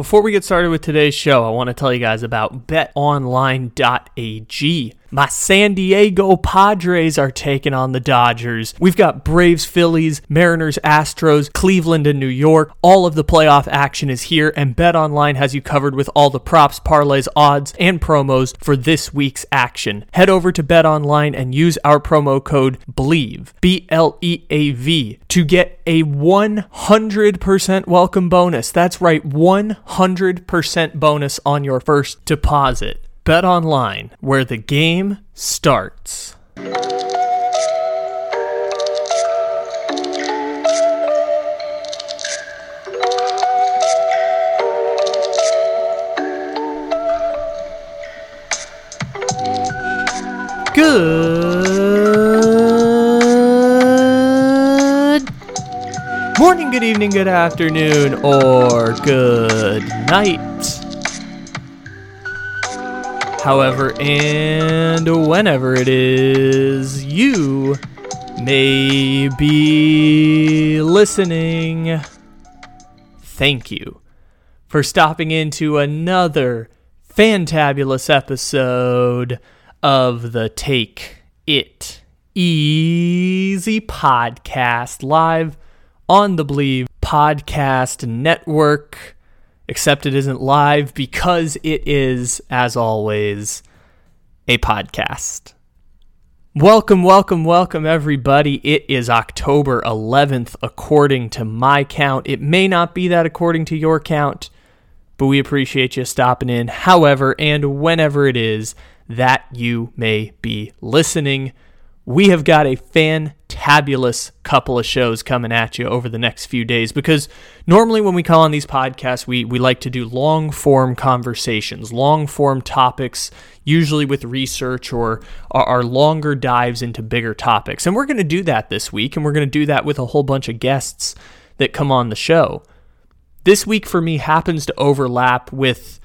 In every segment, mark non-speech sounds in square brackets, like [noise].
Before we get started with today's show, I want to tell you guys about betonline.ag. My San Diego Padres are taking on the Dodgers. We've got Braves, Phillies, Mariners, Astros, Cleveland, and New York. All of the playoff action is here, and BetOnline has you covered with all the props, parlays, odds, and promos for this week's action. Head over to BetOnline and use our promo code BLEAV, B L E A V, to get a 100% welcome bonus. That's right, 100% bonus on your first deposit. Bet online, where the game starts. Good morning, good evening, good afternoon, or good night however and whenever it is you may be listening. Thank you for stopping into another fantabulous episode of the Take It Easy podcast live on the Bleav Podcast Network except it isn't live because it is, as always, a podcast. Welcome, welcome, welcome, everybody. It is October 11th, according to my count. It may not be that according to your count, but we appreciate you stopping in, however, and whenever it is that you may be listening. We have got a fantabulous couple of shows coming at you over the next few days because normally when we call on these podcasts, we, we like to do long form conversations, long form topics, usually with research or our longer dives into bigger topics. And we're going to do that this week, and we're going to do that with a whole bunch of guests that come on the show. This week for me happens to overlap with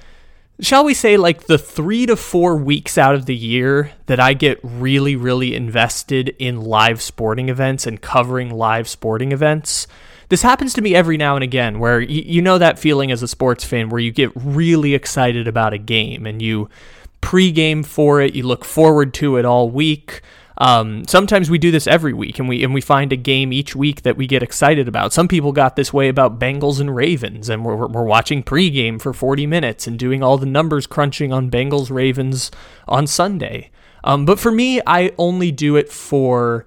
shall we say, like the three to four weeks out of the year that I get really, really invested in live sporting events and covering live sporting events. This happens to me every now and again where you, you know that feeling as a sports fan where you get really excited about a game and you pre-game for it, you look forward to it all week. Um, sometimes we do this every week, and we and we find a game each week that we get excited about. Some people got this way about Bengals and Ravens, and we're we're watching pregame for 40 minutes and doing all the numbers crunching on Bengals Ravens on Sunday. Um, but for me, I only do it for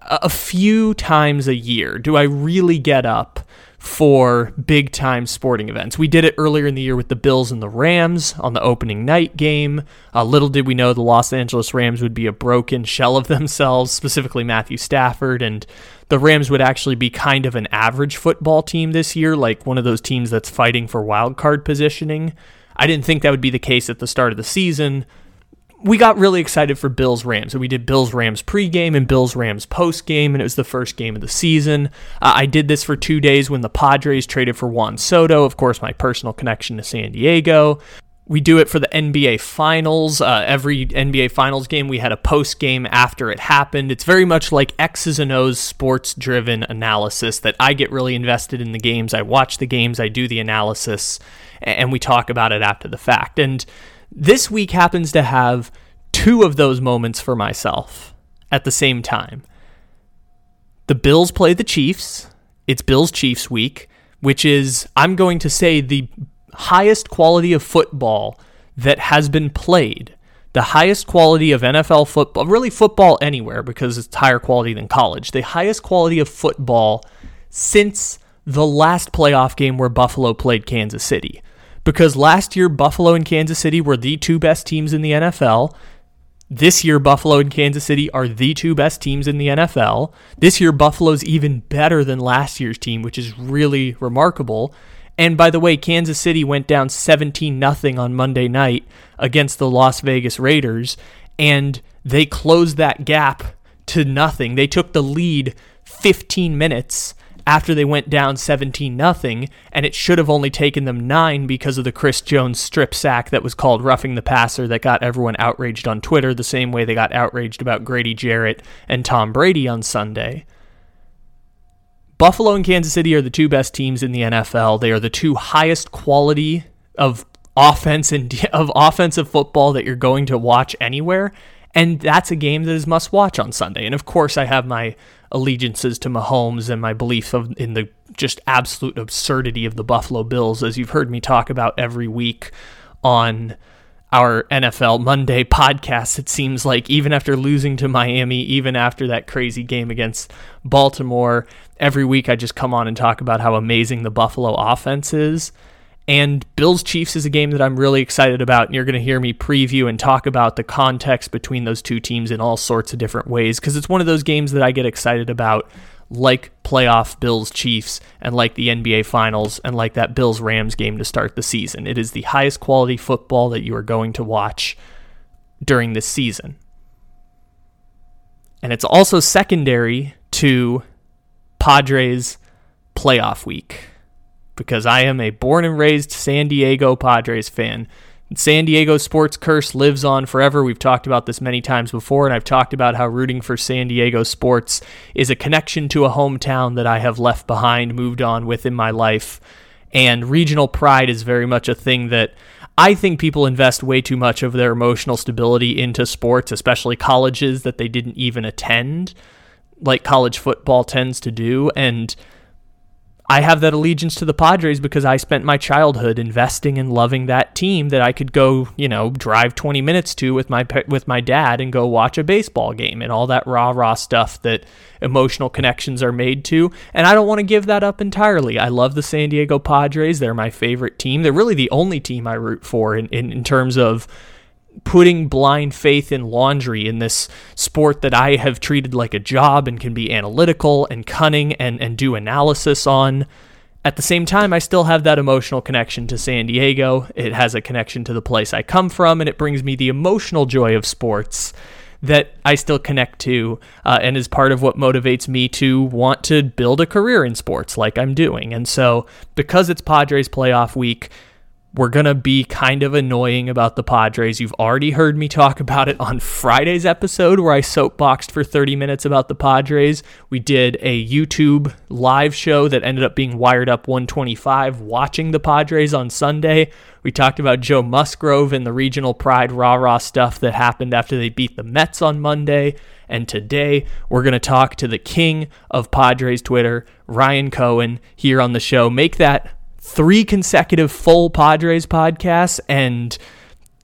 a few times a year. Do I really get up? For big time sporting events. We did it earlier in the year with the Bills and the Rams on the opening night game. Uh, little did we know the Los Angeles Rams would be a broken shell of [laughs] themselves, specifically Matthew Stafford, and the Rams would actually be kind of an average football team this year, like one of those teams that's fighting for wild card positioning. I didn't think that would be the case at the start of the season we got really excited for Bills Rams. And we did Bills Rams pregame and Bills Rams postgame, and it was the first game of the season. Uh, I did this for two days when the Padres traded for Juan Soto, of course, my personal connection to San Diego. We do it for the NBA Finals. Uh, every NBA Finals game, we had a post game after it happened. It's very much like X's and O's sports driven analysis that I get really invested in the games. I watch the games, I do the analysis, and we talk about it after the fact. And this week happens to have two of those moments for myself at the same time. The Bills play the Chiefs. It's Bills Chiefs week, which is, I'm going to say, the highest quality of football that has been played. The highest quality of NFL football, really football anywhere because it's higher quality than college. The highest quality of football since the last playoff game where Buffalo played Kansas City because last year Buffalo and Kansas City were the two best teams in the NFL. This year, Buffalo and Kansas City are the two best teams in the NFL. This year, Buffalo's even better than last year's team, which is really remarkable. And by the way, Kansas City went down 17 0 on Monday night against the Las Vegas Raiders, and they closed that gap to nothing. They took the lead 15 minutes after they went down 17 nothing, and it should have only taken them 9 because of the Chris Jones strip sack that was called roughing the passer that got everyone outraged on Twitter the same way they got outraged about Grady Jarrett and Tom Brady on Sunday. Buffalo and Kansas City are the two best teams in the NFL. They are the two highest quality of offense and [laughs] of offensive football that you're going to watch anywhere. And that's a game that is must watch on Sunday. And of course, I have my allegiances to Mahomes and my belief of, in the just absolute absurdity of the Buffalo Bills, as you've heard me talk about every week on our NFL Monday podcast. It seems like even after losing to Miami, even after that crazy game against Baltimore, every week I just come on and talk about how amazing the Buffalo offense is. And Bills Chiefs is a game that I'm really excited about. And you're going to hear me preview and talk about the context between those two teams in all sorts of different ways because it's one of those games that I get excited about, like playoff Bills Chiefs and like the NBA Finals and like that Bills Rams game to start the season. It is the highest quality football that you are going to watch during this season. And it's also secondary to Padres playoff week because I am a born and raised San Diego Padres fan. San Diego sports curse lives on forever. We've talked about this many times before, and I've talked about how rooting for San Diego sports is a connection to a hometown that I have left behind, moved on with in my life. And regional pride is very much a thing that I think people invest way too much of their emotional stability into sports, especially colleges that they didn't even attend, like college football tends to do. And I have that allegiance to the Padres because I spent my childhood investing and loving that team that I could go, you know, drive 20 minutes to with my with my dad and go watch a baseball game and all that rah rah stuff that emotional connections are made to. And I don't want to give that up entirely. I love the San Diego Padres. They're my favorite team. They're really the only team I root for in, in, in terms of putting blind faith in laundry in this sport that I have treated like a job and can be analytical and cunning and, and do analysis on. At the same time, I still have that emotional connection to San Diego. It has a connection to the place I come from, and it brings me the emotional joy of sports that I still connect to uh, and is part of what motivates me to want to build a career in sports like I'm doing. And so, because it's Padres playoff week, we're going to be kind of annoying about the Padres. You've already heard me talk about it on Friday's episode where I soapboxed for 30 minutes about the Padres. We did a YouTube live show that ended up being wired up 125 watching the Padres on Sunday. We talked about Joe Musgrove and the regional pride rah rah stuff that happened after they beat the Mets on Monday. And today we're going to talk to the king of Padres Twitter, Ryan Cohen, here on the show. Make that three consecutive full Padres podcasts and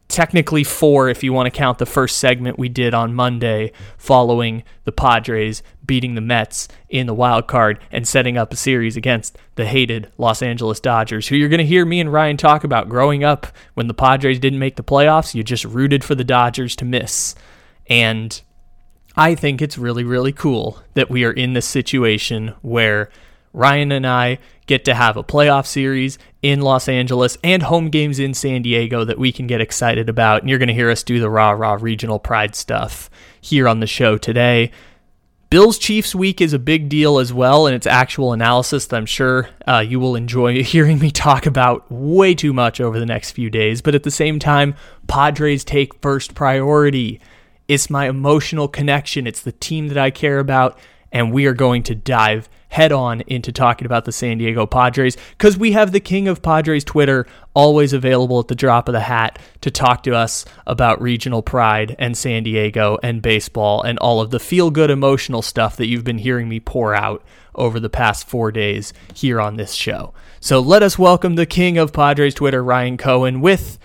technically four if you want to count the first segment we did on Monday following the Padres beating the Mets in the wild card and setting up a series against the hated Los Angeles Dodgers, who you're going to hear me and Ryan talk about growing up when the Padres didn't make the playoffs, you just rooted for the Dodgers to miss. And I think it's really, really cool that we are in this situation where Ryan and I get to have a playoff series in Los Angeles and home games in San Diego that we can get excited about. And you're going to hear us do the rah rah regional pride stuff here on the show today. Bills Chiefs week is a big deal as well, and its actual analysis that I'm sure uh, you will enjoy [laughs] hearing me talk about way too much over the next few days. But at the same time, Padres take first priority. It's my emotional connection, it's the team that I care about, and we are going to dive head on into talking about the San Diego Padres because we have the king of Padres Twitter always available at the drop of the hat to talk to us about regional pride and San Diego and baseball and all of the feel good emotional stuff that you've been hearing me pour out over the past four days here on this show. So let us welcome the king of Padres Twitter, Ryan Cohen, with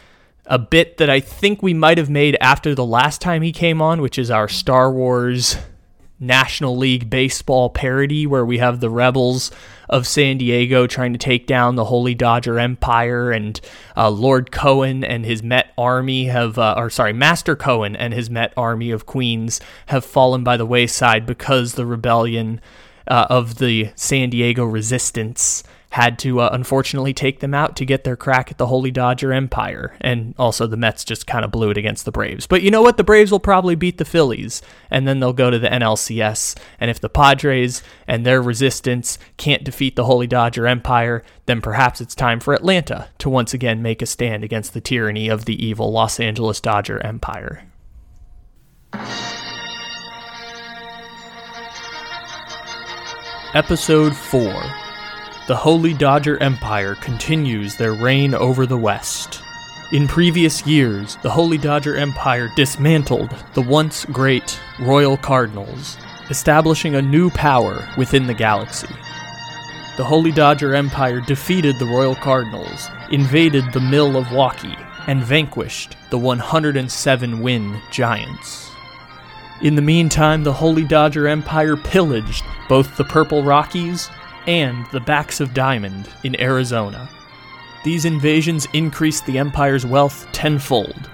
a bit that I think we might have made after the last time he came on, which is our Star Wars National League Baseball parody where we have the Rebels of San Diego trying to take down the Holy Dodger Empire, and uh, Lord Cohen and his Met army have, uh, or sorry, Master Cohen and his Met army of Queens have fallen by the wayside because the rebellion uh, of the San Diego resistance had to uh, unfortunately take them out to get their crack at the Holy Dodger Empire. And also, the Mets just kind of blew it against the Braves. But you know what? The Braves will probably beat the Phillies, and then they'll go to the NLCS. And if the Padres and their resistance can't defeat the Holy Dodger Empire, then perhaps it's time for Atlanta to once again make a stand against the tyranny of the evil Los Angeles Dodger Empire. Episode 4 The Holy Dodger Empire continues their reign over the West. In previous years, the Holy Dodger Empire dismantled the once great Royal Cardinals, establishing a new power within the galaxy. The Holy Dodger Empire defeated the Royal Cardinals, invaded the Mill of Waki, and vanquished the 107 win Giants. In the meantime, the Holy Dodger Empire pillaged both the Purple Rockies and the Backs of Diamond in Arizona. These invasions increased the Empire's wealth tenfold.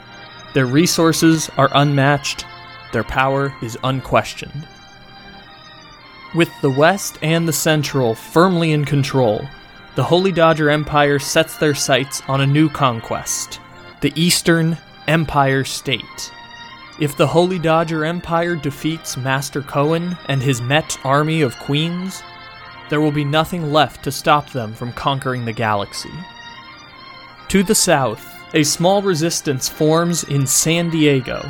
Their resources are unmatched, their power is unquestioned. With the West and the Central firmly in control, the Holy Dodger Empire sets their sights on a new conquest the Eastern Empire State. If the Holy Dodger Empire defeats Master Cohen and his Met army of queens, there will be nothing left to stop them from conquering the galaxy. To the south, a small resistance forms in San Diego.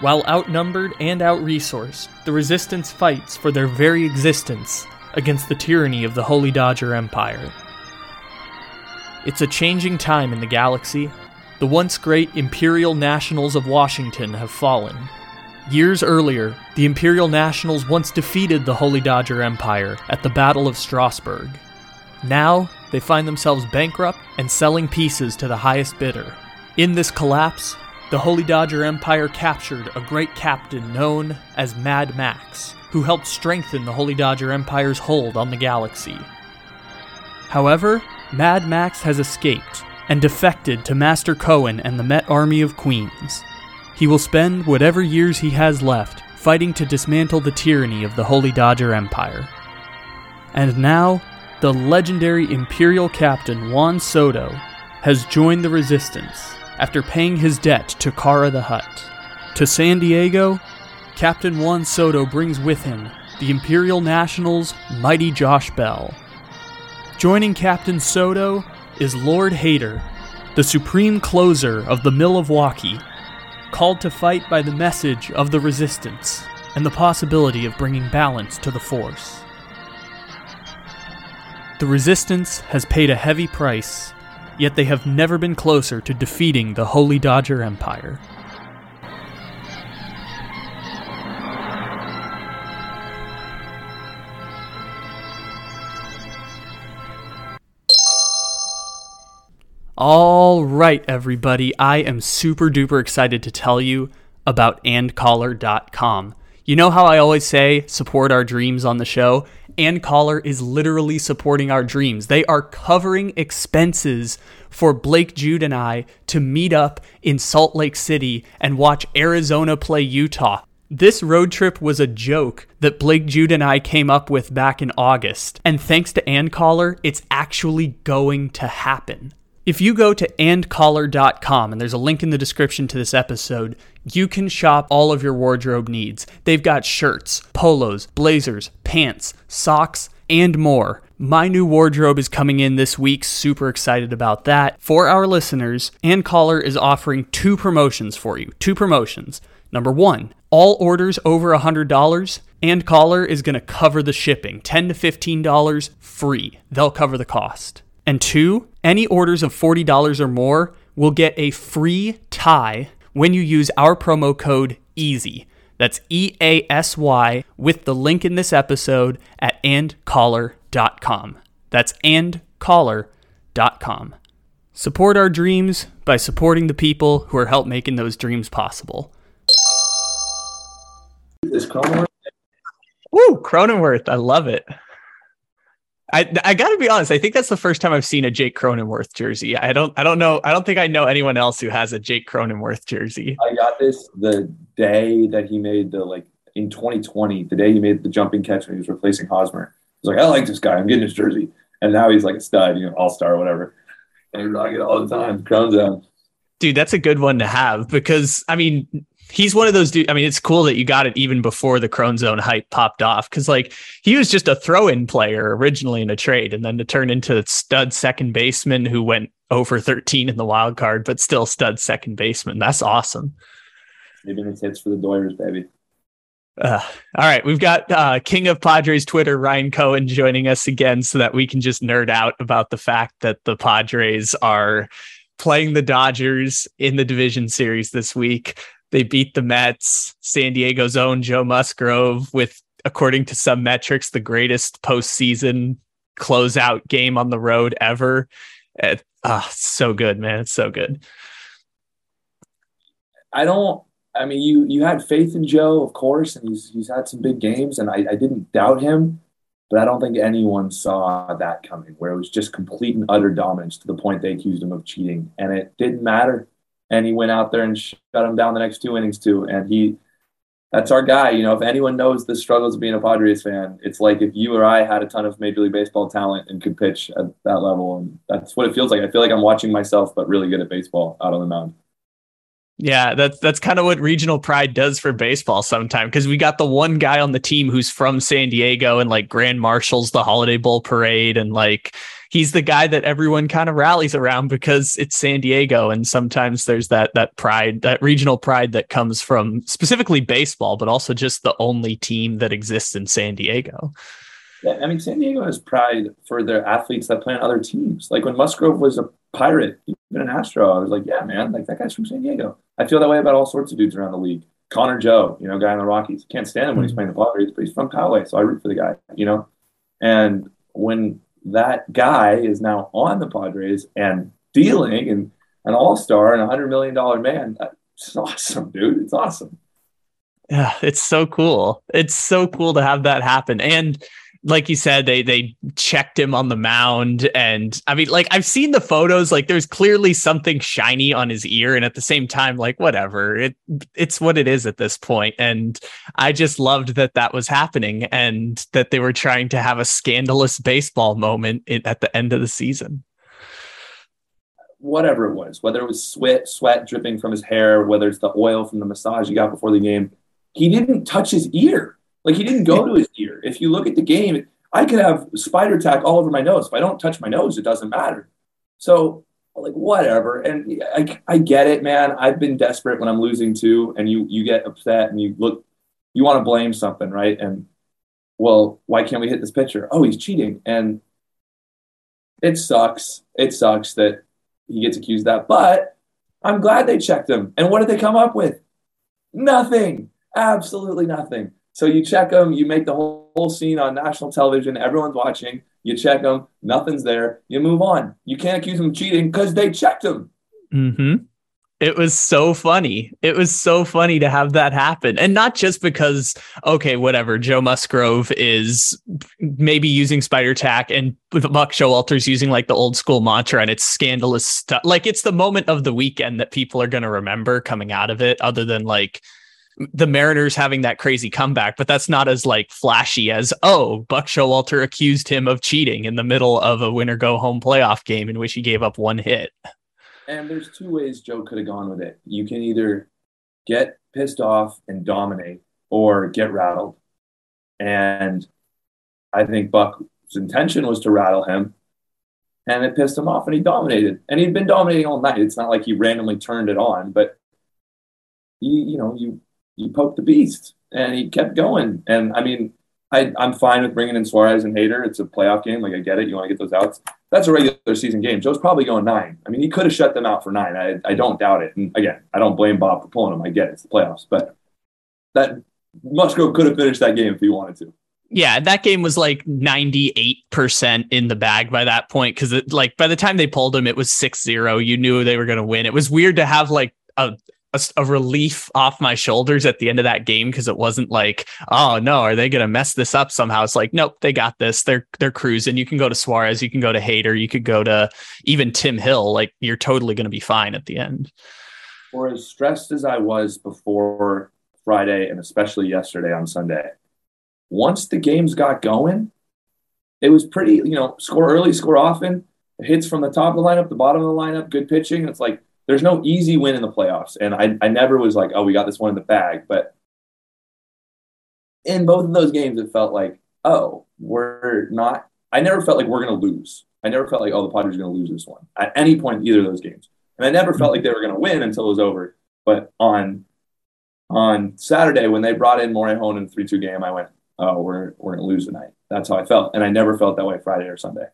While outnumbered and outresourced, the resistance fights for their very existence against the tyranny of the Holy Dodger Empire. It's a changing time in the galaxy. The once great Imperial Nationals of Washington have fallen. Years earlier, the Imperial Nationals once defeated the Holy Dodger Empire at the Battle of Strasburg. Now, they find themselves bankrupt and selling pieces to the highest bidder. In this collapse, the Holy Dodger Empire captured a great captain known as Mad Max, who helped strengthen the Holy Dodger Empire's hold on the galaxy. However, Mad Max has escaped and defected to Master Cohen and the Met Army of Queens. He will spend whatever years he has left fighting to dismantle the tyranny of the Holy Dodger Empire. And now, the legendary Imperial captain Juan Soto has joined the resistance after paying his debt to Kara the Hutt. To San Diego, Captain Juan Soto brings with him the Imperial Nationals' mighty Josh Bell. Joining Captain Soto is Lord Hader, the supreme closer of the Mill of Waki, called to fight by the message of the resistance and the possibility of bringing balance to the Force. The Resistance has paid a heavy price, yet they have never been closer to defeating the Holy Dodger Empire. All right, everybody, I am super duper excited to tell you about andcollar.com. You know how I always say support our dreams on the show? And Collar is literally supporting our dreams. They are covering expenses for Blake Jude and I to meet up in Salt Lake City and watch Arizona play Utah. This road trip was a joke that Blake Jude and I came up with back in August. And thanks to AndCollar, it's actually going to happen. If you go to andcollar.com, and there's a link in the description to this episode, you can shop all of your wardrobe needs. They've got shirts, polos, blazers, pants, socks, and more. My new wardrobe is coming in this week. Super excited about that. For our listeners, AndCollar is offering two promotions for you. Two promotions. Number one, all orders over $100, AndCollar is going to cover the shipping 10 to $15 free. They'll cover the cost. And two, any orders of $40 or more will get a free tie when you use our promo code EASY. That's E A S Y with the link in this episode at andcollar.com. That's andcollar.com. Support our dreams by supporting the people who are help making those dreams possible. Is Cronenworth? Woo, Cronenworth, I love it. I I got to be honest. I think that's the first time I've seen a Jake Cronenworth jersey. I don't I don't know. I don't think I know anyone else who has a Jake Cronenworth jersey. I got this the day that he made the like in 2020, the day he made the jumping catch when he was replacing Hosmer. I was like, I like this guy. I'm getting his jersey, and now he's like a stud, you know, all star, whatever. And he rock it all the time. Crown down. Dude, that's a good one to have because I mean, he's one of those dudes. I mean, it's cool that you got it even before the Crone Zone hype popped off because, like, he was just a throw in player originally in a trade and then to turn into stud second baseman who went over 13 in the wild card, but still stud second baseman. That's awesome. Maybe it's hits for the Doyers, baby. Uh, all right, we've got uh, King of Padres Twitter Ryan Cohen joining us again, so that we can just nerd out about the fact that the Padres are playing the Dodgers in the division series this week. They beat the Mets, San Diego's own Joe Musgrove, with according to some metrics, the greatest postseason closeout game on the road ever. Uh, so good, man. It's so good. I don't I mean, you you had faith in Joe, of course, and he's he's had some big games, and I, I didn't doubt him, but I don't think anyone saw that coming, where it was just complete and utter dominance to the point they accused him of cheating, and it didn't matter. And he went out there and shut him down the next two innings too, and he. That's our guy. You know, if anyone knows the struggles of being a Padres fan, it's like if you or I had a ton of Major League Baseball talent and could pitch at that level. And that's what it feels like. I feel like I'm watching myself, but really good at baseball out on the mound. Yeah, that's that's kind of what regional pride does for baseball sometimes because we got the one guy on the team who's from San Diego and like grand marshals the Holiday Bowl parade and like he's the guy that everyone kind of rallies around because it's San Diego and sometimes there's that that pride that regional pride that comes from specifically baseball but also just the only team that exists in San Diego. Yeah, I mean San Diego has pride for their athletes that play on other teams. Like when Musgrove was a Pirate, even an Astro, I was like, yeah, man, like that guy's from San Diego. I feel that way about all sorts of dudes around the league. Connor Joe, you know, guy in the Rockies. Can't stand him when he's mm-hmm. playing the Padres, but he's from Poway, so I root for the guy, you know. And when that guy is now on the Padres and dealing and an all star and a hundred million dollar man, that's [laughs] awesome, dude. It's awesome. Yeah, it's so cool. It's so cool to have that happen. And like you said, they they checked him on the mound, and I mean, like I've seen the photos. Like there's clearly something shiny on his ear, and at the same time, like whatever, it it's what it is at this point. And I just loved that that was happening, and that they were trying to have a scandalous baseball moment at the end of the season. Whatever it was, whether it was sweat sweat dripping from his hair, whether it's the oil from the massage he got before the game, he didn't touch his ear like he didn't go to his ear. If you look at the game, I could have spider tack all over my nose. If I don't touch my nose, it doesn't matter. So like whatever. And I, I get it, man. I've been desperate when I'm losing too, and you you get upset and you look, you want to blame something, right? And well, why can't we hit this pitcher? Oh, he's cheating, and it sucks. It sucks that he gets accused of that. But I'm glad they checked him. And what did they come up with? Nothing. Absolutely nothing. So you check them, you make the whole, whole scene on national television, everyone's watching, you check them, nothing's there, you move on. You can't accuse them of cheating because they checked them. Mm-hmm. It was so funny. It was so funny to have that happen. And not just because, okay, whatever, Joe Musgrove is maybe using spider tack and Buck Showalter's using like the old school mantra and it's scandalous stuff. Like it's the moment of the weekend that people are going to remember coming out of it, other than like the Mariners having that crazy comeback, but that's not as like flashy as oh, Buck Showalter accused him of cheating in the middle of a winner go home playoff game in which he gave up one hit. And there's two ways Joe could have gone with it. You can either get pissed off and dominate or get rattled. And I think Buck's intention was to rattle him and it pissed him off and he dominated. And he'd been dominating all night. It's not like he randomly turned it on, but you, you know, you you poked the beast, and he kept going. And I mean, I, I'm fine with bringing in Suarez and Hader. It's a playoff game. Like I get it. You want to get those outs. That's a regular season game. Joe's probably going nine. I mean, he could have shut them out for nine. I, I don't doubt it. And again, I don't blame Bob for pulling him. I get it. It's the playoffs, but that Musgrove could have finished that game if he wanted to. Yeah, that game was like 98% in the bag by that point because like by the time they pulled him, it was 6-0. You knew they were going to win. It was weird to have like a a, a, relief off my shoulders at the end of that game because it wasn't like, oh no, are they going to mess this up somehow? It's like, nope, they got this. They're they're cruising. You can go to Suarez, you can go to Hader, you could go to even Tim Hill. Like you're totally going to be fine at the end. For as stressed as I was before Friday and especially yesterday on Sunday, once the games got going, it was pretty. You know, score early, score often. Hits from the top of the lineup, the bottom of the lineup, good pitching. It's like there's no easy win in the playoffs. And I, I never was like, oh, we got this one in the bag. But in both of those games, it felt like, oh, we're not, I never felt like we're going to lose. I never felt like, oh, the Padres are going to lose this one at any point in either of those games. And I never felt like they were going to win until it was over. But on on Saturday when they brought in Morejon in the three two game, I went, oh, we're we're gonna lose tonight. That's how I felt, and I never felt that way Friday or Sunday.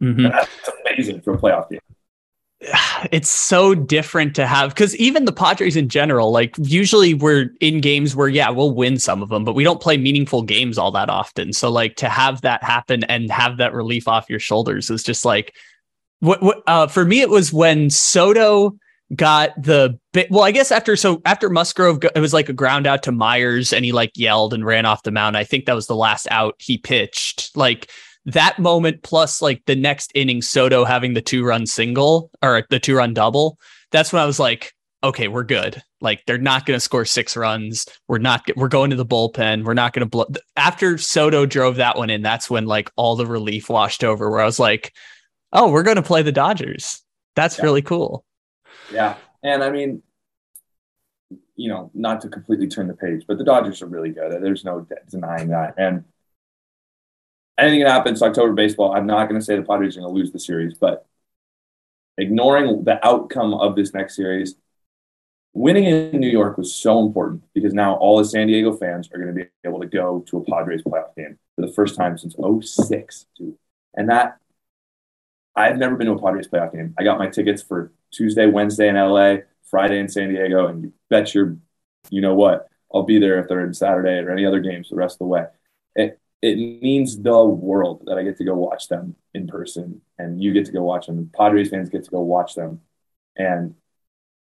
Mm-hmm. That's amazing for a playoff game [sighs] it's so different to have because even the Padres in general, like usually we're in games where yeah we'll win some of them, but we don't play meaningful games all that often. So like to have that happen and have that relief off your shoulders is just like what what uh, for me it was when Soto got the bit well i guess after so after musgrove it was like a ground out to myers and he like yelled and ran off the mound i think that was the last out he pitched like that moment plus like the next inning, Soto having the two run single or the two run double, that's when I was like, okay, we're good. Like they're not going to score six runs. We're not. We're going to the bullpen. We're not going to blow. After Soto drove that one in, that's when like all the relief washed over. Where I was like, oh, we're going to play the Dodgers. That's yeah. really cool. Yeah, and I mean, you know, not to completely turn the page, but the Dodgers are really good. There's no denying that, and anything can happen. It's October baseball. I'm not going to say the Padres are going to lose the series, but ignoring the outcome of this next series, winning in New York was so important because now all the San Diego fans are going to be able to go to a Padres playoff game for the first time since 06, dude. And that I've never been to a Padres playoff game. I got my tickets for Tuesday, Wednesday in LA, Friday in San Diego, and you bet your, you know what, I'll be there if they're in Saturday or any other games the rest of the way. It, it means the world that I get to go watch them in person and you get to go watch them. Padres fans get to go watch them. And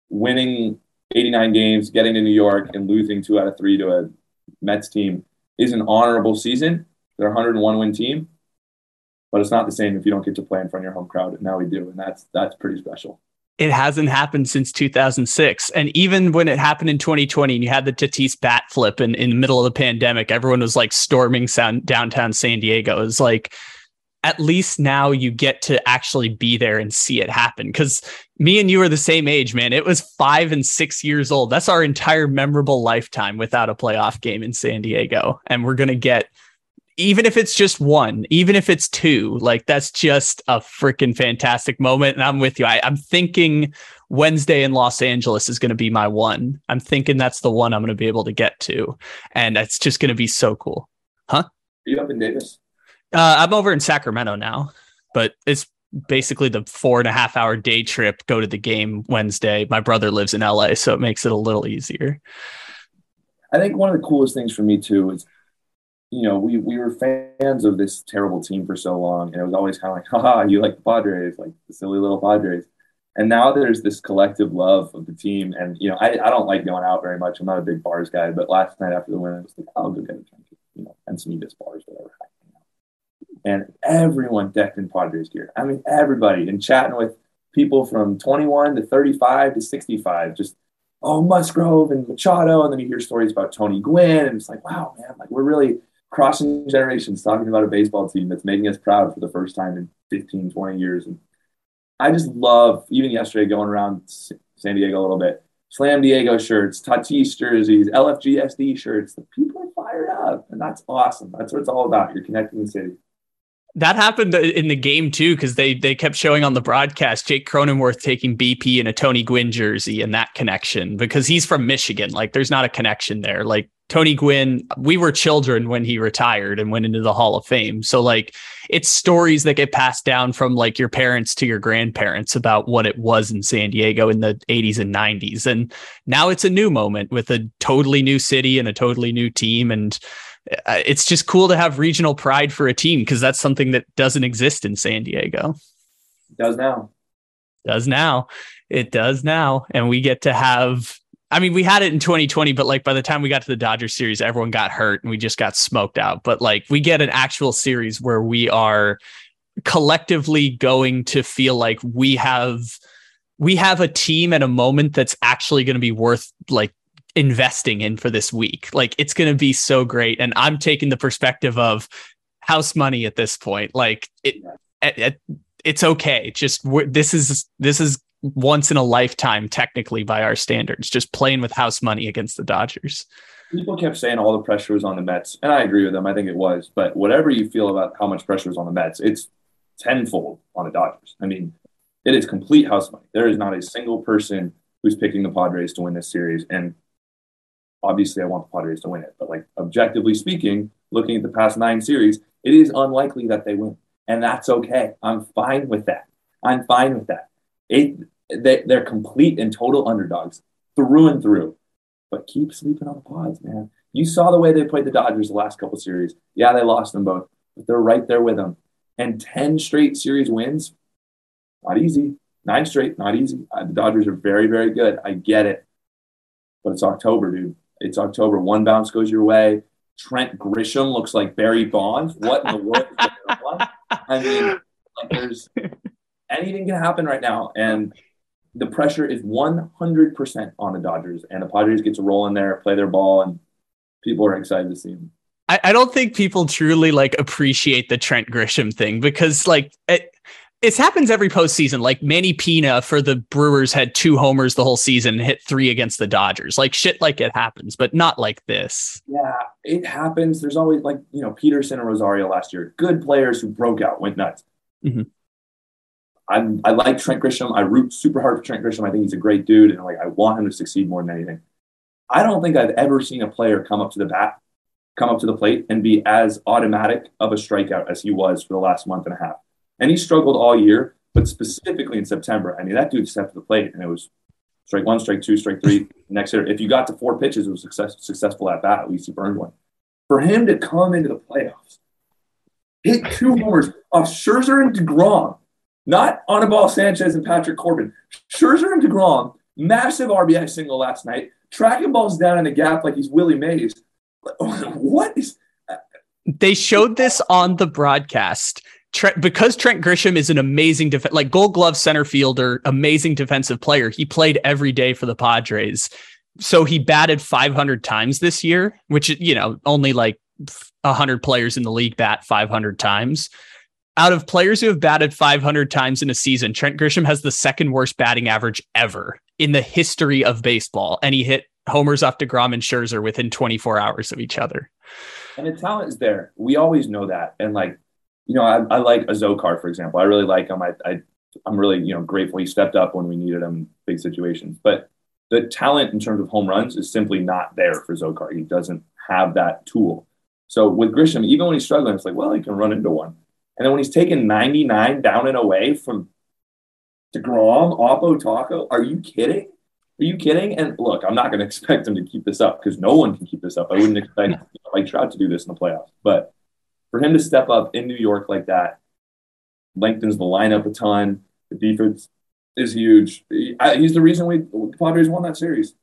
winning 89 games, getting to New York and losing two out of three to a Mets team is an honorable season. They're a 101 win team, but it's not the same if you don't get to play in front of your home crowd. And now we do. And that's, that's pretty special it hasn't happened since 2006. And even when it happened in 2020 and you had the Tatis bat flip in, in the middle of the pandemic, everyone was like storming sound, downtown San Diego. It was like, at least now you get to actually be there and see it happen. Cause me and you are the same age, man. It was five and six years old. That's our entire memorable lifetime without a playoff game in San Diego. And we're going to get even if it's just one, even if it's two, like that's just a freaking fantastic moment. And I'm with you. I, am thinking Wednesday in Los Angeles is going to be my one. I'm thinking that's the one I'm going to be able to get to. And it's just going to be so cool. Huh? Are you up in Davis? Uh, I'm over in Sacramento now, but it's basically the four and a half hour day trip, go to the game Wednesday. My brother lives in LA, so it makes it a little easier. I think one of the coolest things for me too is you know, we, we were fans of this terrible team for so long, and it was always kind of like, [laughs] haha, you like the Padres, like the silly little Padres. And now there's this collective love of the team. And, you know, I, I don't like going out very much. I'm not a big bars guy, but last night after the win, I was like, I'll go get a drink, you know, Encinitas bars, whatever. And everyone decked in Padres gear. I mean, everybody, and chatting with people from 21 to 35 to 65, just oh Musgrove and Machado, and then you hear stories about Tony Gwynn, and it's like, wow, man, like we're really crossing generations talking about a baseball team that's making us proud for the first time in 15, 20 years. And I just love, even yesterday, going around San Diego a little bit, Slam Diego shirts, Tatis jerseys, LFGSD shirts. The people are fired up, and that's awesome. That's what it's all about. You're connecting the city that happened in the game too because they they kept showing on the broadcast Jake Cronenworth taking BP in a Tony Gwynn jersey and that connection because he's from Michigan. Like there's not a connection there. Like Tony Gwynn, we were children when he retired and went into the Hall of Fame. So like it's stories that get passed down from like your parents to your grandparents about what it was in San Diego in the 80s and 90s. And now it's a new moment with a totally new city and a totally new team and Uh, it's just cool to have regional pride for a team because that's something that doesn't exist in San Diego. It does now. Does now. It does now. And we get to have I mean, we had it in 2020, but like by the time we got to the Dodgers series, everyone got hurt and we just got smoked out. But like we get an actual series where we are collectively going to feel like we have we have a team at a moment that's actually going to be worth like investing in for this week. Like it's going to be so great. And I'm taking the perspective of house money at this point. Like it, it, it it's okay. Just this is this is once in a lifetime, technically by our standards. Just playing with house money against the Dodgers. People kept saying all the pressure was on the Mets, and I agree with them. I think it was. But whatever you feel about how much pressure is on the Mets, it's tenfold on the Dodgers. I mean, it is complete house money. There is not a single person who's picking the Padres to win this series, and obviously I want the Padres to win it, but like objectively speaking, looking at the past nine series, it is unlikely that they win. And that's okay. I'm fine with that. I'm fine with that. It, they, they're complete and total underdogs through and through. But keep sleeping on the pods, man. You saw the way they played the Dodgers the last couple series. Yeah, they lost them both, but they're right there with them. And 10 straight series wins, not easy. Nine straight, not easy. Uh, the Dodgers are very, very good. I get it. But it's October, dude. It's October. One bounce goes your way. Trent Grisham looks like Barry Bonds. What in the world? I mean, like there's anything can happen right now, and the pressure is 100% on the Dodgers, and the Padres get to roll in there, play their ball, and people are excited to see them. I, I don't think people truly like appreciate the Trent Grisham thing because like it, it happens every postseason. Like Manny Pina for the Brewers had two homers the whole season and hit three against the Dodgers. Like shit like it happens, but not like this. Yeah, it happens. There's always like, you know, Pederson and Rosario last year. Good players who broke out, went nuts. Mm-hmm. I, I like Trent Grisham. I root super hard for Trent Grisham. I think he's a great dude, and like I want him to succeed more than anything. I don't think I've ever seen a player come up to the bat, come up to the plate, and be as automatic of a strikeout as he was for the last month and a half. And he struggled all year, but specifically in September, I mean, that dude stepped to the plate and it was strike one, strike two, strike three. [laughs] next hitter, if you got to four pitches, it was success, successful at bat. At least you burned one. For him to come into the playoffs, hit two homers off Scherzer and DeGrom, not Anibal Sanchez and Patrick Corbin. Scherzer and DeGrom, massive RBI single last night, tracking balls down in the gap like he's Willie Mays. [laughs] What is. They showed this on the broadcast Trent, because Trent Grisham is an amazing def- like Gold Glove center fielder, amazing defensive player. He played every day for the Padres, so he batted 500 times this year, which you know only like 100 players in the league bat 500 times. Out of players who have batted 500 times in a season, Trent Grisham has the second worst batting average ever in the history of baseball, and he hit homers off Degrom and Scherzer within 24 hours of each other. And the talent is there. We always know that, and like you know, I, I like Azocar, for example. I really like him. I, I, I'm really, you know, grateful he stepped up when we needed him in big situations. But the talent in terms of home runs is simply not there for Zokar. He doesn't have that tool. So with Grisham, even when he's struggling, it's like, well, he can run into one. And then when he's taking 99 down and away from DeGrom, Oppo, Taco, are you kidding? Are you kidding? And look, I'm not going [laughs] to expect him to keep this up because no one can keep this up. I wouldn't expect know, Mike Trout to do this in the playoffs. But for him to step up in New York like that lengthens the lineup a ton. The defense is huge. he's the reason we the Padres won that series.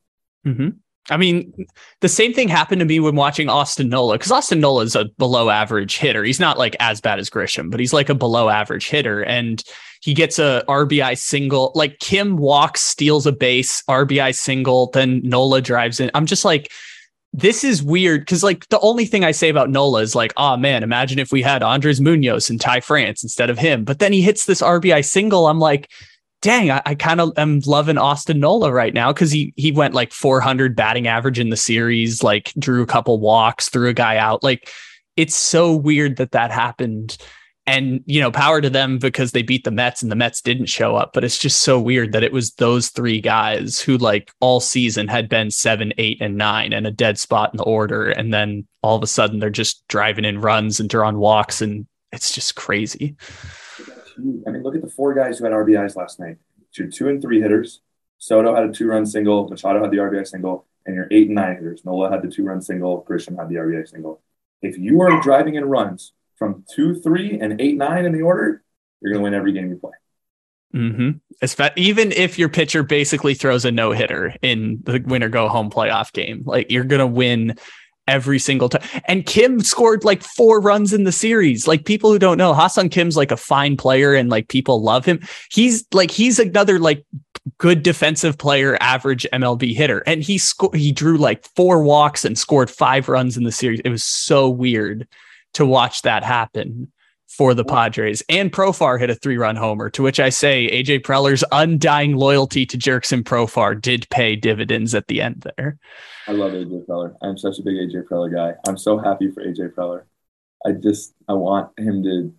Mm-hmm. I mean, the same thing happened to me when watching Austin Nola because Austin Nola is a below average hitter. He's not like as bad as Grisham, but he's like a below average hitter. And he gets a RBI single. Like Kim walks, steals a base, RBI single, then Nola drives in. I'm just like, this is weird because like the only thing I say about Nola is like, oh man, imagine if we had Andres Munoz and Ty France instead of him. But then he hits this RBI single. I'm like, dang, I, I kind of am loving Austin Nola right now because he he went like 400 batting average in the series, like drew a couple walks, threw a guy out. Like it's so weird that that happened and you know power to them because they beat the Mets and the Mets didn't show up. But it's just so weird that it was those three guys who like all season had been 7 8 and 9 and a dead spot in the order. And then all of a sudden they're just driving in runs and drawing walks and it's just crazy. I mean look at the four guys who had RBIs last night. Your two and three hitters. Soto had a two run single. Machado had the RBI single. And your eight and nine hitters. Nola had the two run single. Grisham had the RBI single. If you are driving in runs from two, three, and eight, nine in the order, you're going to win every game you play. Mm-hmm. Even if your pitcher basically throws a no hitter in the winner go home playoff game, like you're going to win every single time. And Kim scored like four runs in the series. Like people who don't know, Ha-Seong Kim's like a fine player and like people love him. He's like, he's another like good defensive player, average MLB hitter. And he scored, he drew like four walks and scored five runs in the series. It was so weird to watch that happen for the Padres. And Profar hit a three run homer, to which I say AJ Preller's undying loyalty to Jurickson Profar did pay dividends at the end there. I love AJ Preller. I'm such a big AJ Preller guy. I'm so happy for AJ Preller. I just I want him to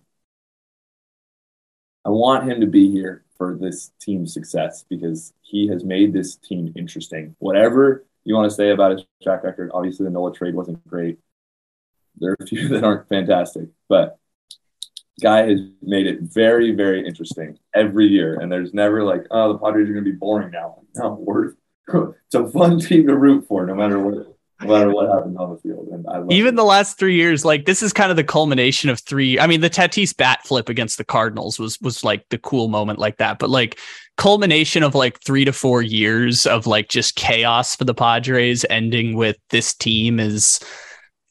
I want him to be here for this team's success because he has made this team interesting. Whatever you want to say about his track record, obviously the Nola trade wasn't great. There are a few [laughs] that aren't fantastic, but guy has made it very, very interesting every year. And there's never like, oh, the Padres are going to be boring now. [laughs] No, we're it's a fun [laughs] team to root for, no matter what no matter what happens on the field. And I even it. the last three years, like this is kind of the culmination of three. I mean, the Tatis bat flip against the Cardinals was was like the cool moment like that, but like culmination of like three to four years of like just chaos for the Padres, ending with this team is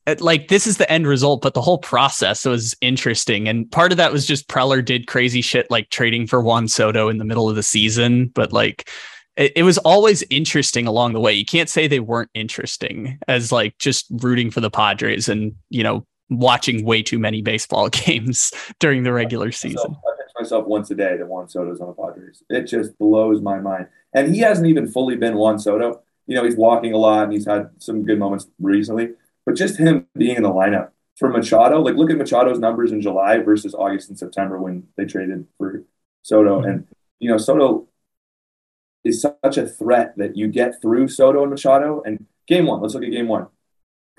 Uh, like this is the end result, but the whole process was interesting. And part of that was just Preller did crazy shit like trading for Juan Soto in the middle of the season, but like it, it, was always interesting along the way. You can't say they weren't interesting as like just rooting for the Padres and, you know, watching way too many baseball [laughs] games during the regular season. I catch myself once a day that Juan Soto's on the Padres. It just blows my mind. And he hasn't even fully been Juan Soto. You know, he's walking a lot and he's had some good moments recently, but just him being in the lineup for Machado, like look at Machado's numbers in July versus August and September when they traded for Soto. Mm-hmm. And, you know, Soto is such a threat that you get through Soto and Machado. And game one, let's look at game one.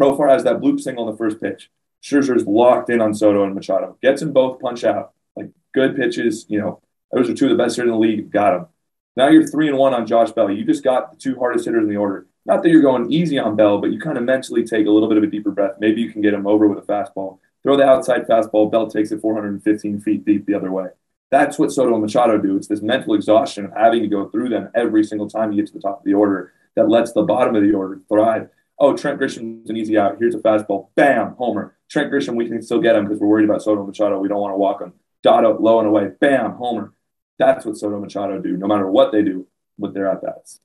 Profar has that bloop single on the first pitch. Scherzer's locked in on Soto and Machado. Gets them both punch out. Like good pitches, you know, those are two of the best hitters in the league. Got them. Now you're three and one on Josh Bell. You just got the two hardest hitters in the order. Not that you're going easy on Bell, but you kind of mentally take a little bit of a deeper breath. Maybe you can get him over with a fastball. Throw the outside fastball. Bell takes it 415 feet deep the other way. That's what Soto and Machado do. It's this mental exhaustion of having to go through them every single time you get to the top of the order that lets the bottom of the order thrive. Oh, Trent Grisham's an easy out. Here's a fastball. Bam, homer. Trent Grisham, we can still get him because we're worried about Soto and Machado. We don't want to walk him. Dotto, low and away. Bam, homer. That's what Soto and Machado do, no matter what they do with their at bats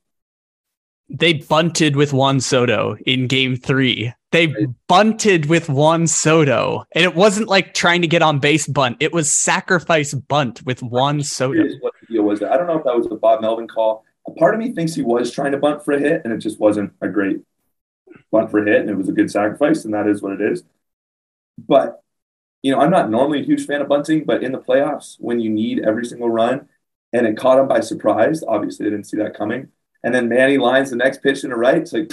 they bunted with Juan Soto in game three. They bunted with Juan Soto. And it wasn't like trying to get on base bunt. It was sacrifice bunt with Juan Soto. What the deal was. I don't know if that was a Bob Melvin call. A part of me thinks he was trying to bunt for a hit, and it just wasn't a great bunt for a hit, and it was a good sacrifice, and that is what it is. But, you know, I'm not normally a huge fan of bunting, but in the playoffs, when you need every single run, and it caught him by surprise, obviously I didn't see that coming and then Manny lines the next pitch in the right. It's like,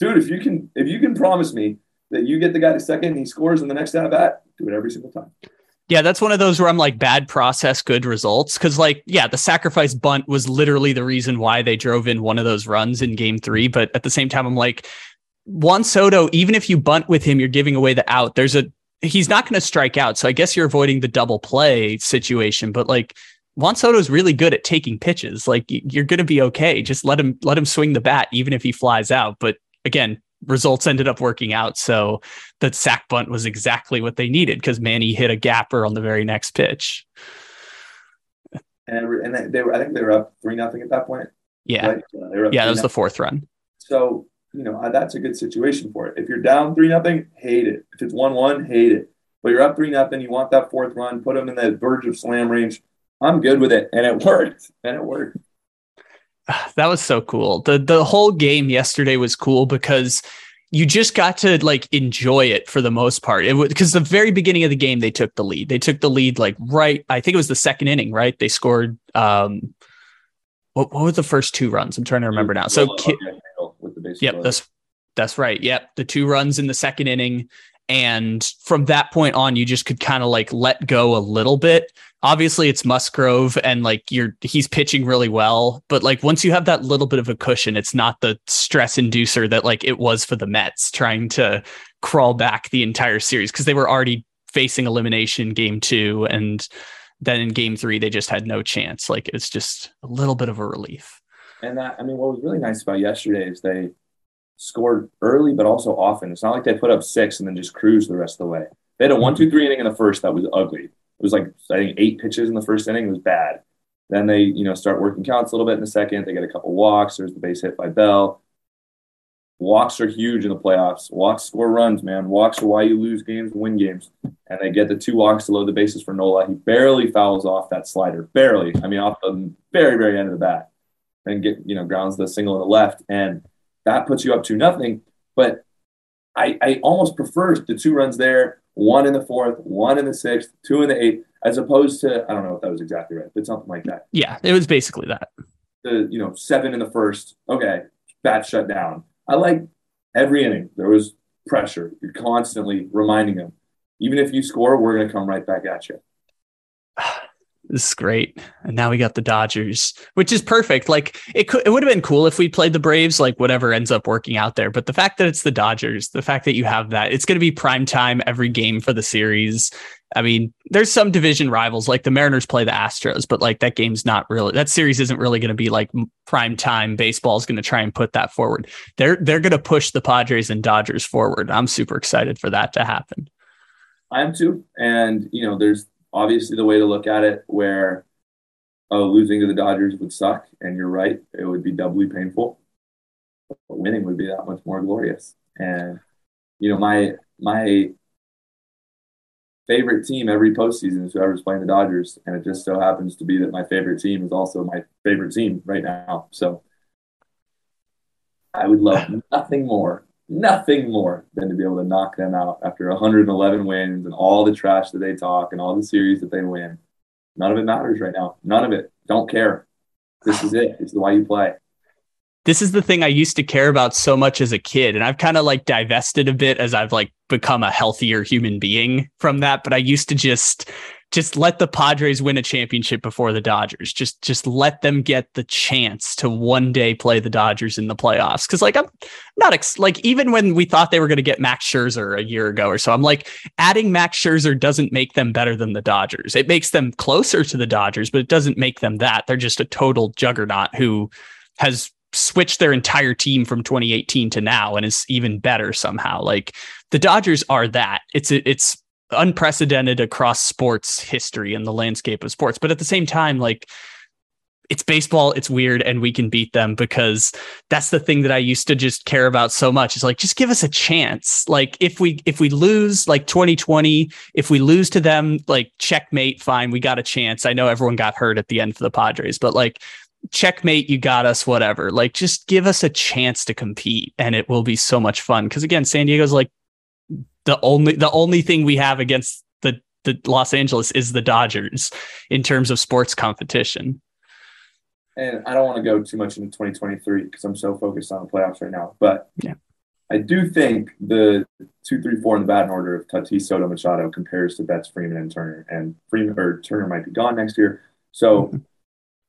dude, if you can if you can promise me that you get the guy to second and he scores in the next at bat, do it every single time. Yeah, that's one of those where I'm like bad process, good results. Cause like, yeah, the sacrifice bunt was literally the reason why they drove in one of those runs in game three. But at the same time, I'm like, Juan Soto, even if you bunt with him, you're giving away the out. There's a he's not going to strike out. So I guess you're avoiding the double play situation. But like Juan Soto's really good at taking pitches. Like you're going to be okay. Just let him let him swing the bat, even if he flies out. But again, results ended up working out. So that sack bunt was exactly what they needed because Manny hit a gapper on the very next pitch. And, and they were, I think they were up three nothing at that point. Yeah, right? yeah, yeah that was the fourth run. So you know uh, that's a good situation for it. If you're down three nothing, hate it. If it's one one, hate it. But you're up three nothing, you want that fourth run, put them in that verge of slam range I'm good with it. And it worked. And it worked. [sighs] That was so cool. The the whole game yesterday was cool because you just got to like enjoy it for the most part. It was because the very beginning of the game they took the lead. They took the lead like right. I think it was the second inning. Right? They scored. um What what were the first two runs? I'm trying to remember now. So, yep, that's that's right. Yep, the two runs in the second inning, and from that point on, you just could kind of like let go a little bit obviously it's Musgrove and like you're he's pitching really well, but like once you have that little bit of a cushion, it's not the stress inducer that like it was for the Mets trying to crawl back the entire series because they were already facing elimination game two and then in game three they just had no chance. Like it's just a little bit of a relief. And that I mean what was really nice about yesterday is they scored early but also often. It's not like they put up six and then just cruise the rest of the way. They had a one, two, three inning in the first that was ugly. It was like I think eight pitches in the first inning. It was bad. Then they, you know, start working counts a little bit in the second. They get a couple walks. There's the base hit by Bell. Walks are huge in the playoffs. Walks score runs, man. Walks are why you lose games win games. And they get the two walks to load the bases for Nola. He barely fouls off that slider. Barely. I mean, off the very, very end of the bat. And get, you know, grounds the single to the left. And that puts you up to nothing. But I, I almost prefer the two runs there one in the fourth, one in the sixth, two in the eighth, as opposed to I don't know if that was exactly right, but something like that. Yeah, it was basically that. The you know seven in the first, okay, bat shut down. I like every inning. There was pressure. You're constantly reminding them, even if you score, we're going to come right back at you. This is great. And now we got the Dodgers, which is perfect. Like it could it would have been cool if we played the Braves, like whatever ends up working out there. But the fact that it's the Dodgers, the fact that you have that, it's going to be prime time every game for the series. I mean, there's some division rivals like the Mariners play the Astros, but like that game's not really that series isn't really going to be like prime time. Baseball is going to try and put that forward. They're they're going to push the Padres and Dodgers forward. I'm super excited for that to happen. I am too. And you know, there's obviously the way to look at it where oh, losing to the Dodgers would suck, and you're right, it would be doubly painful. But winning would be that much more glorious. And you know, my my favorite team every postseason is whoever's playing the Dodgers, and it just so happens to be that my favorite team is also my favorite team right now. So I would love [laughs] nothing more, nothing more than to be able to knock them out after 111 wins and all the trash that they talk and all the series that they win. None of it matters right now. None of it. Don't care. This is it. This is why you play this is the thing I used to care about so much as a kid. And I've kind of like divested a bit as I've like become a healthier human being from that. But I used to just just let the Padres win a championship before the Dodgers. Just just let them get the chance to one day play the Dodgers in the playoffs. Cause like I'm not ex- like even when we thought they were going to get Max Scherzer a year ago or so, I'm like adding Max Scherzer doesn't make them better than the Dodgers. It makes them closer to the Dodgers, but it doesn't make them that. They're just a total juggernaut who has switched their entire team from 2018 to now and is even better somehow. Like the Dodgers are that. It's it's unprecedented across sports history and the landscape of sports. But at the same time, like it's baseball, it's weird, and we can beat them because that's the thing that I used to just care about so much. Is like just give us a chance. Like if we if we lose like 2020, if we lose to them, like checkmate, fine, we got a chance. I know everyone got hurt at the end for the Padres, but like checkmate you got us whatever like just give us a chance to compete and it will be so much fun because again san diego's like the only the only thing we have against the the los angeles is the dodgers in terms of sports competition and i don't want to go too much into 2023 because i'm so focused on the playoffs right now but yeah I do think the two, three, four in the batting order of Tatis, Soto, Machado compares to Betts, Freeman, and Turner. And Freeman or Turner might be gone next year. So mm-hmm.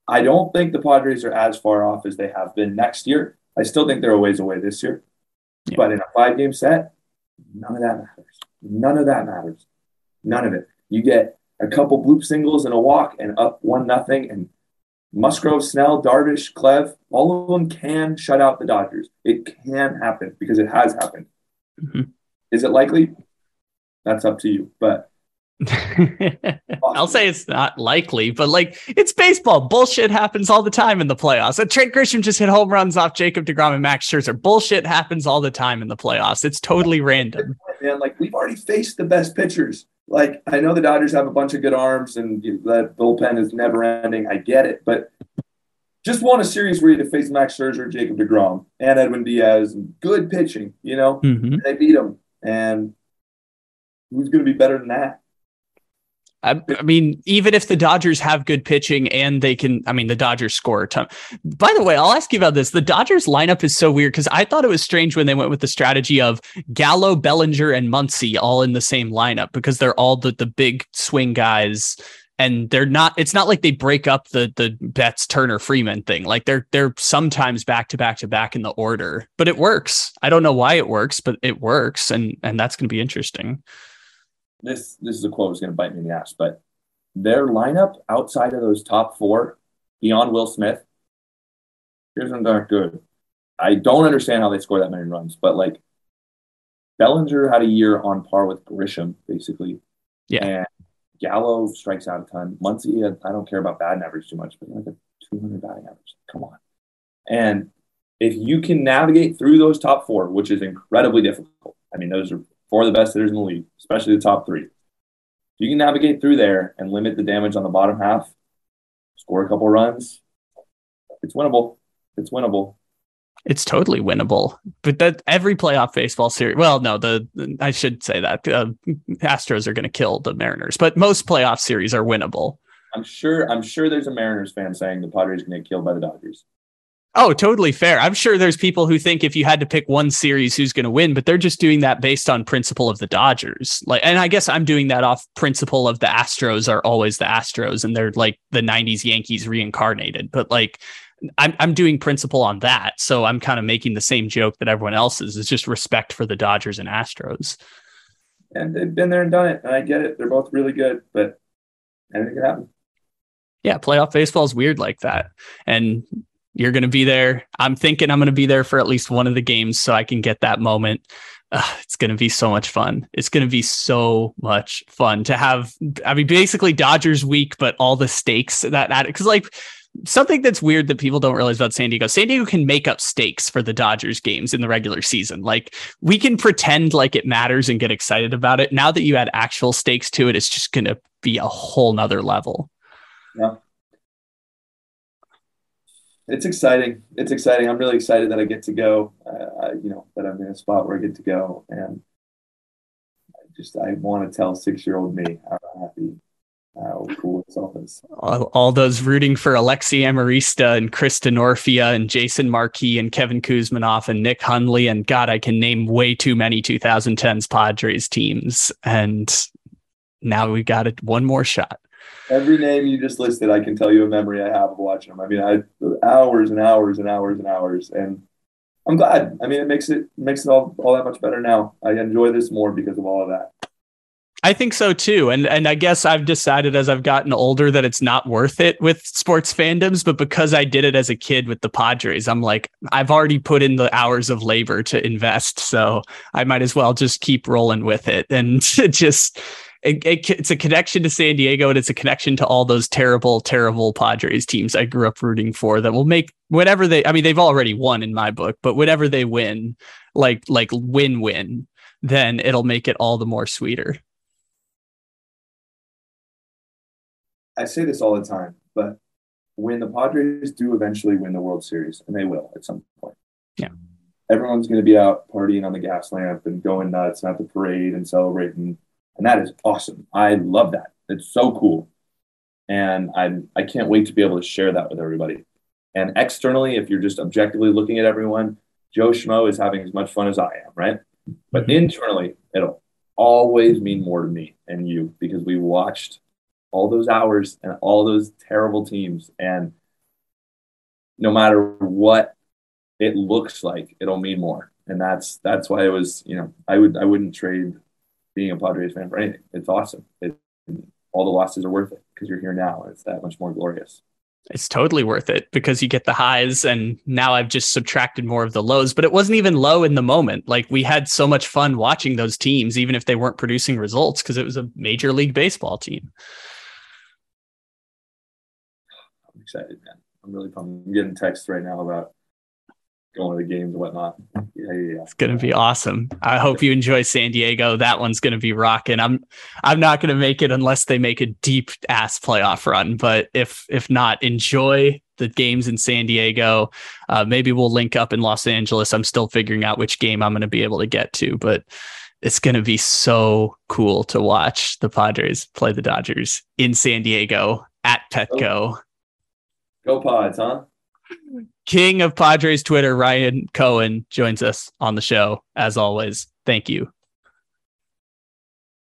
I don't think the Padres are as far off as they have been next year. I still think they're a ways away this year. Yeah. But in a five game set, none of that matters. None of that matters. None of it. You get a couple bloop singles and a walk and up one nothing and Musgrove, Snell, Darvish, Clev, all of them can shut out the Dodgers. It can happen because it has happened. Mm-hmm. Is it likely? That's up to you. But I'll say it's not likely, but like it's baseball. Bullshit happens all the time in the playoffs. And Trent Grisham just hit home runs off Jacob DeGrom and Max Scherzer. Bullshit happens all the time in the playoffs. It's totally random. Man, like we've already faced the best pitchers. Like I know the Dodgers have a bunch of good arms and that bullpen is never ending. I get it, but just won a series where you had to face Max Scherzer, Jacob DeGrom, and Edwin Diaz, good pitching. You know, mm-hmm. they beat them, and who's going to be better than that? I, I, mean, even if the Dodgers have good pitching and they can, I mean, the Dodgers score a ton. By the way, I'll ask you about this. The Dodgers lineup is so weird because I thought it was strange when they went with the strategy of Gallo, Bellinger, and Muncy all in the same lineup because they're all the, the big swing guys. And they're not, it's not like they break up the the Betts Turner Freeman thing. Like they're they're sometimes back to back to back in the order, but it works. I don't know why it works, but it works. And and that's gonna be interesting this this is a quote that's going to bite me in the ass, but their lineup outside of those top four, beyond Will Smith, isn't that good. I don't understand how they score that many runs, but like Bellinger had a year on par with Grisham, basically. Yeah. And Gallo strikes out a ton. Muncy, I don't care about batting average too much, but like a 200 batting average. Come on. And if you can navigate through those top four, which is incredibly difficult, I mean, those are four of the best hitters in the league, especially the top three. If you can navigate through there and limit the damage on the bottom half, score a couple runs, it's winnable. It's winnable. It's totally winnable. But that every playoff baseball series, well, no, the I should say that uh, Astros are going to kill the Mariners, but most playoff series are winnable. I'm sure. I'm sure there's a Mariners fan saying the Padres are going to get killed by the Dodgers. Oh, totally fair. I'm sure there's people who think if you had to pick one series who's going to win, but they're just doing that based on principle of the Dodgers. Like and I guess I'm doing that off principle of the Astros are always the Astros and they're like the 90s Yankees reincarnated. But like I'm I'm doing principle on that. So I'm kind of making the same joke that everyone else is. Is just respect for the Dodgers and Astros. And they've been there and done it. And I get it. They're both really good, but anything can happen. Yeah, playoff baseball is weird like that. And you're going to be there. I'm thinking I'm going to be there for at least one of the games so I can get that moment. It's going to be so much fun. It's going to be so much fun to have. I mean, basically Dodgers week, but all the stakes that that because like something that's weird that people don't realize about San Diego. San Diego can make up stakes for the Dodgers games in the regular season. Like we can pretend like it matters and get excited about it. Now that you add actual stakes to it, it's just going to be a whole nother level. Yeah. It's exciting. It's exciting. I'm really excited that I get to go. Uh, you know that I'm in a spot where I get to go, and I just I want to tell six year old me how happy how cool this all is. All, all, those rooting for Alexi Amarista and Chris Denorfia and Jason Marquis and Kevin Kouzmanoff and Nick Hundley. And God, I can name way too many 2010s Padres teams. And now we got it one more shot. Every name you just listed, I can tell you a memory I have of watching them. I mean, I hours and hours and hours and hours, and I'm glad. I mean, it makes it makes it all all that much better now. I enjoy this more because of all of that. I think so too. And and I guess I've decided as I've gotten older that it's not worth it with sports fandoms, but because I did it as a kid with the Padres, I'm like I've already put in the hours of labor to invest, so I might as well just keep rolling with it and [laughs] just it, it, it's a connection to San Diego and it's a connection to all those terrible, terrible Padres teams I grew up rooting for that will make whatever they, I mean, they've already won in my book, but whatever they win, like, like win win, then it'll make it all the more sweeter. I say this all the time, but when the Padres do eventually win the World Series, and they will at some point, yeah, everyone's going to be out partying on the Gaslamp and going nuts at the parade and celebrating, and that is awesome. I love that. It's so cool, and I I can't wait to be able to share that with everybody. And externally, if you're just objectively looking at everyone, Joe Schmo is having as much fun as I am, right? But mm-hmm. internally, it'll always mean more to me and you because we watched all those hours and all those terrible teams. And no matter what it looks like, it'll mean more. And that's that's why it was, you know, I would I wouldn't trade being a Padres fan for anything. It's awesome. It, all the losses are worth it because you're here now. It's that much more glorious. It's totally worth it because you get the highs and now I've just subtracted more of the lows, but it wasn't even low in the moment. Like we had so much fun watching those teams, even if they weren't producing results, because it was a major league baseball team. I'm excited, man. I'm really pumped. I'm getting texts right now about going to the games and whatnot. Yeah, yeah, yeah. It's gonna be awesome. I hope you enjoy San Diego. That one's gonna be rocking. I'm I'm not gonna make it unless they make a deep ass playoff run. But if if not, enjoy the games in San Diego. Uh, maybe we'll link up in Los Angeles. I'm still figuring out which game I'm gonna be able to get to, but it's going to be so cool to watch the Padres play the Dodgers in San Diego at Petco. Go Pods, huh? King of Padres Twitter, Ryan Cohen, joins us on the show as always. Thank you.